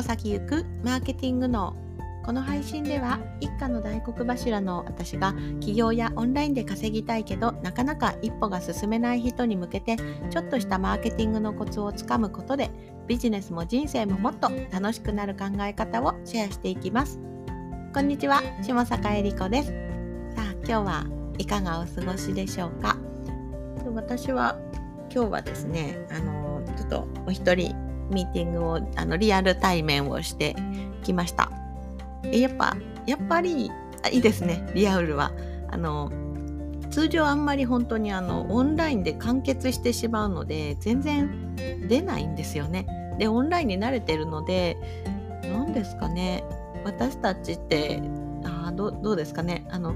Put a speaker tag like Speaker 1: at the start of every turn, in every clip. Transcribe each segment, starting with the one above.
Speaker 1: 歩先行くマーケティングのこの配信では一家の大黒柱の私が起業やオンラインで稼ぎたいけどなかなか一歩が進めない人に向けてちょっとしたマーケティングのコツをつかむことでビジネスも人生ももっと楽しくなる考え方をシェアしていきます。こんにちは、下坂恵理子です。さあ、今日はいかがお過ごしでしょうか？私は今日はですね、あのちょっとお一人ミーティングをあのリアル対面をしてきました。やっぱやっぱりいいですねリアルは。あの通常あんまり本当にあのオンラインで完結してしまうので全然出ないんですよね。でオンラインに慣れてるので何ですかね私たちってあどどうですかねあの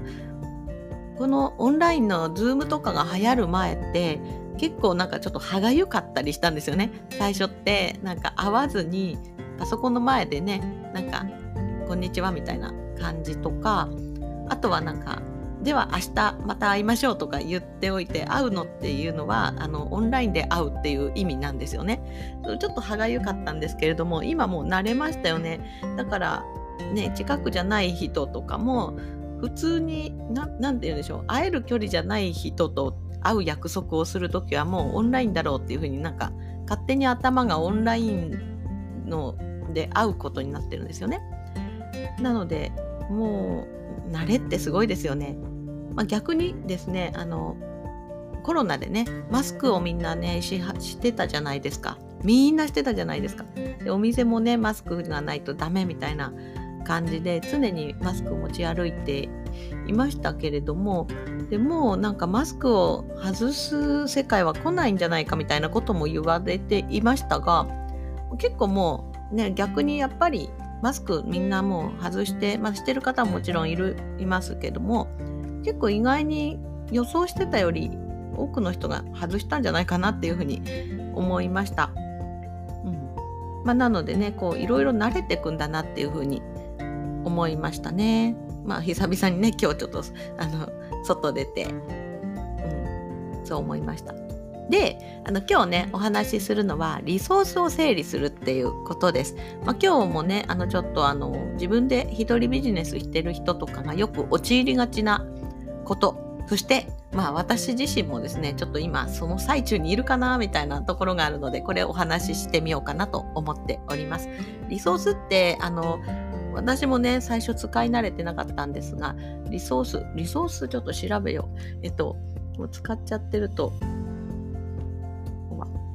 Speaker 1: このオンラインのズームとかが流行る前って結構なんかちょっと歯がゆかったりしたんですよね最初ってなんか会わずにパソコンの前でねなんか「こんにちは」みたいな感じとかあとはなんかでは明日また会いましょうとか言っておいて会うのっていうのはあのオンラインで会うっていう意味なんですよね。ちょっと歯がゆかったんですけれども今もう慣れましたよね。だからね近くじゃない人とかも普通に何て言うんでしょう会える距離じゃない人と会う約束をする時はもうオンラインだろうっていうふうになんか勝手に頭がオンラインので会うことになってるんですよね。なのでもう慣れってすごいですよね。まあ、逆にですねあのコロナでねマスクをみんなねししてたじゃないですかみんなしてたじゃないですかでお店もねマスクがないとダメみたいな感じで常にマスクを持ち歩いていましたけれどもでもなんかマスクを外す世界は来ないんじゃないかみたいなことも言われていましたが結構もうね逆にやっぱりマスクみんなもう外して、まあ、してる方ももちろんいるいますけども結構意外に予想してたより多くの人が外したんじゃないかなっていうふうに思いました。うんまあ、なのでねこういろいろ慣れてくんだなっていうふうに思いましたね。まあ久々にね今日ちょっとあの外出て、うん、そう思いました。であの今日ねお話しするのはリソースを整理するっていうことです。まあ、今日もねあのちょっとあの自分で一人ビジネスしてる人とかがよく陥りがちなことそしてまあ私自身もですねちょっと今その最中にいるかなみたいなところがあるのでこれお話ししてみようかなと思っております。リソースってあの私もね最初使い慣れてなかったんですがリソースリソースちょっと調べよう。えっともう使っちゃってると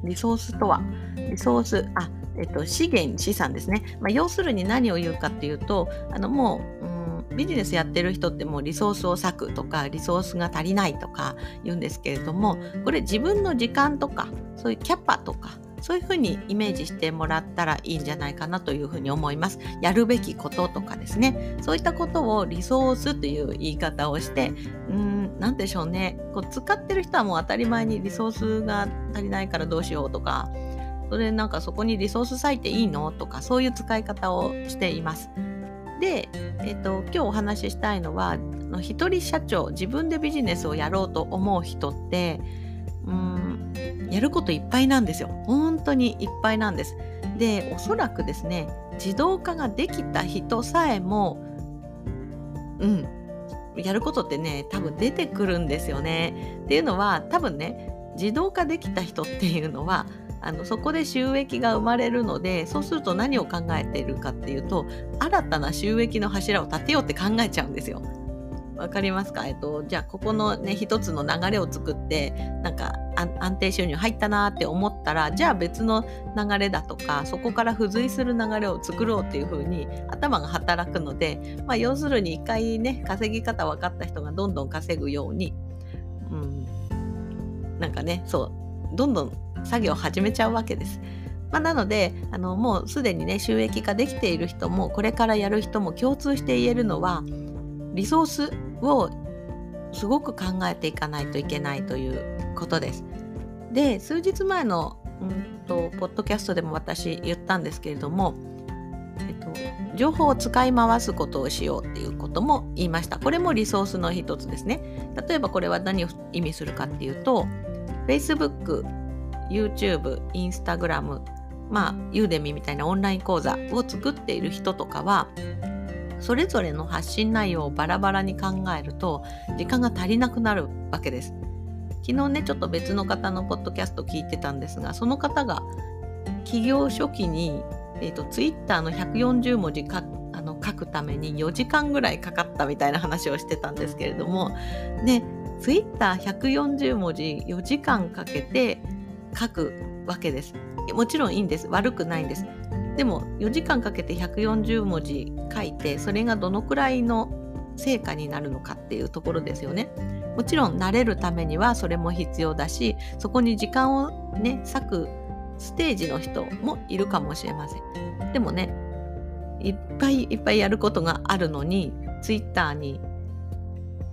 Speaker 1: リソースとはリソースあえっと資源資産ですね、まあ、要するに何を言うかっていうとあのもう、うん、ビジネスやってる人ってもうリソースを割くとかリソースが足りないとか言うんですけれどもこれ自分の時間とかそういうキャパとかそういうふうにイメージしてもらったらいいんじゃないかなというふうに思います。やるべきこととかですね。そういったことをリソースという言い方をして、うん、なんでしょうね。こう使ってる人はもう当たり前にリソースが足りないからどうしようとか、それなんかそこにリソース割いていいのとか、そういう使い方をしています。で、えっと、今日お話ししたいのは、一人社長、自分でビジネスをやろうと思う人って、うんやることいっぱいなんですよ。本当にいっぱいなんです。でおそらくですね自動化ができた人さえもうんやることってね多分出てくるんですよね。っていうのは多分ね自動化できた人っていうのはあのそこで収益が生まれるのでそうすると何を考えているかっていうと新たな収益の柱を立てようって考えちゃうんですよ。わかりますか？えっと、じゃあここのね一つの流れを作ってなんか安定収入入ったなって思ったらじゃあ別の流れだとかそこから付随する流れを作ろうっていう風に頭が働くので、まあ、要するに一回ね稼ぎ方分かった人がどんどん稼ぐように、うん、なんかねそうどんどん作業始めちゃうわけです。まあ、なのであのもうすでにね収益化できている人もこれからやる人も共通して言えるのはリソースをすごく考えていかないといけないということです。で数日前の、うんと、ポッドキャストでも私言ったんですけれども、えっと、情報を使い回すことをしようっていうことも言いました。これもリソースの一つですね。例えばこれは何を意味するかっていうと Facebook、YouTube、Instagram まあユーデミみたいなオンライン講座を作っている人とかはそれぞれの発信内容をバラバラに考えると時間が足りなくなるわけです。昨日ねちょっと別の方のポッドキャスト聞いてたんですがその方が起業初期に、えーと、ツイッターの140文字かあの書くために4時間ぐらいかかったみたいな話をしてたんですけれどもでツイッター140文字4時間かけて書くわけです。もちろんいいんです悪くないんです。でも4時間かけて140文字書いてそれがどのくらいの成果になるのかっていうところですよね。もちろん慣れるためにはそれも必要だしそこに時間をね割くステージの人もいるかもしれません。でもねいっぱいいっぱいやることがあるのにツイッターに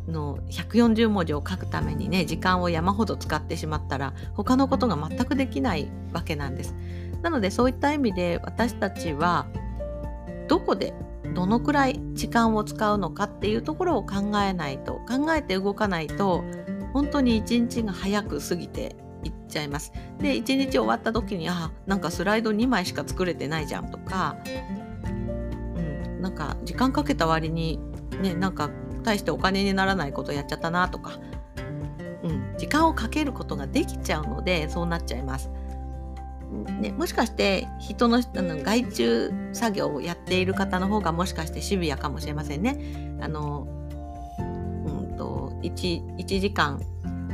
Speaker 1: の140文字を書くためにね時間を山ほど使ってしまったら他のことが全くできないわけなんです。なのでそういった意味で私たちはどこでどのくらい時間を使うのかっていうところを考えないと考えて動かないと本当に一日が早く過ぎていっちゃいます。で一日終わった時にあなんかスライド2枚しか作れてないじゃんとか、うん、なんか時間かけた割にねなんか大してお金にならないことやっちゃったなとか、うん、時間をかけることができちゃうのでそうなっちゃいます。ね、もしかして人のの外注作業をやっている方の方がもしかしてシビアかもしれませんね。あのうんと 1, 1時間、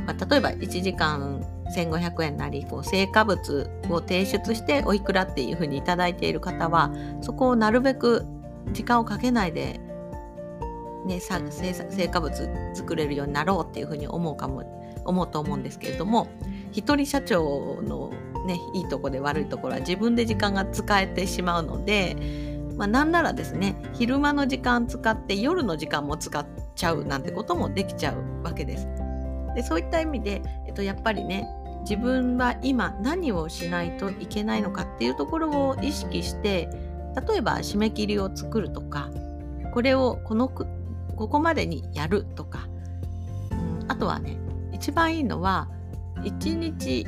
Speaker 1: まあ、例えば1時間1500円なりこう成果物を提出しておいくらっていうふうに頂いている方はそこをなるべく時間をかけないで、ね、成果物作れるようになろうっていうふうに思うかも思うと思うんですけれども一人社長のね、いいとこで悪いところは自分で時間が使えてしまうので、まあ、なんならですね昼間の時間使って夜の時間も使っちゃうなんてこともできちゃうわけです。でそういった意味で、えっと、やっぱりね自分は今何をしないといけないのかっていうところを意識して例えば締め切りを作るとかこれをこのここまでにやるとか、うん、あとはね一番いいのは一日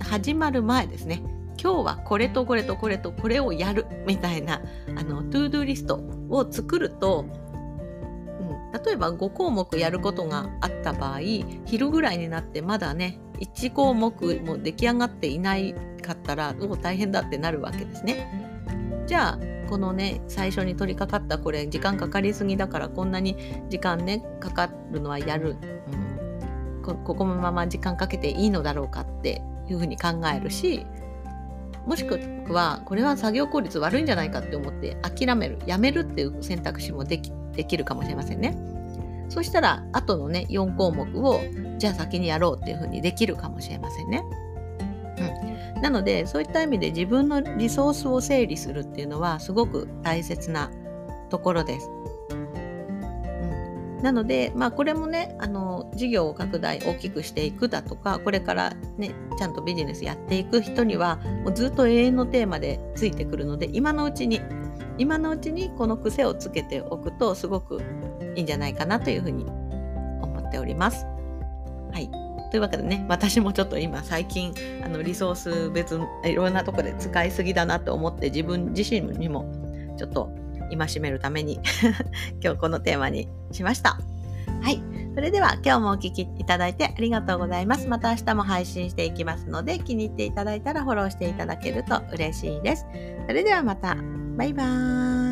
Speaker 1: 始まる前ですね。今日はこれとこれとこれとこれをやる。みたいなあのトゥードゥリストを作ると、うん、例えば5項目やることがあった場合昼ぐらいになってまだね1項目も出来上がっていないかったらもう大変だってなるわけですね。じゃあこのね最初に取り掛かったこれ時間かかりすぎだからこんなに時間ねかかるのはやる、うん、ここのまま時間かけていいのだろうかっていうふうに考えるしもしくはこれは作業効率悪いんじゃないかって思って諦めるやめるっていう選択肢もできできるかもしれませんね。そしたら後のね4項目をじゃあ先にやろうっていうふうにできるかもしれませんね。うん、なのでそういった意味で自分のリソースを整理するっていうのはすごく大切なところです。なので、まあ、これもねあの事業を拡大大きくしていくだとかこれからねちゃんとビジネスやっていく人にはもうずっと永遠のテーマでついてくるので今のうちに今のうちにこの癖をつけておくとすごくいいんじゃないかなというふうに思っております。はいというわけでね私もちょっと今最近あのリソース別いろんなとこで使いすぎだなと思って自分自身にもちょっと戒めるために 今日このテーマにしました。はい。それでは今日もお聴きいただいてありがとうございます。また明日も配信していきますので気に入っていただいたらフォローしていただけると嬉しいです。それではまた。バイバーイ。